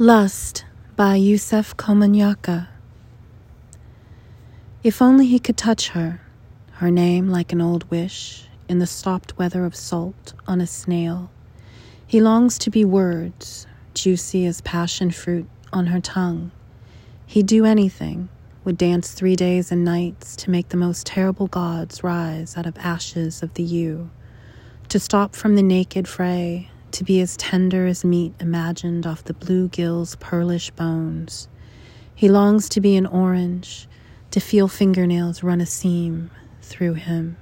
Lust by Yusef Komunyakaa. If only he could touch her, her name like an old wish, in the stopped weather of salt on a snail. He longs to be words, juicy as passion fruit on her tongue. He'd do anything, would dance three days and nights to make the most terrible gods rise out of ashes of the yew, to stop from the naked fray to be as tender as meat imagined off the bluegill's pearlish bones. He longs to be an orange, to feel fingernails run a seam through him.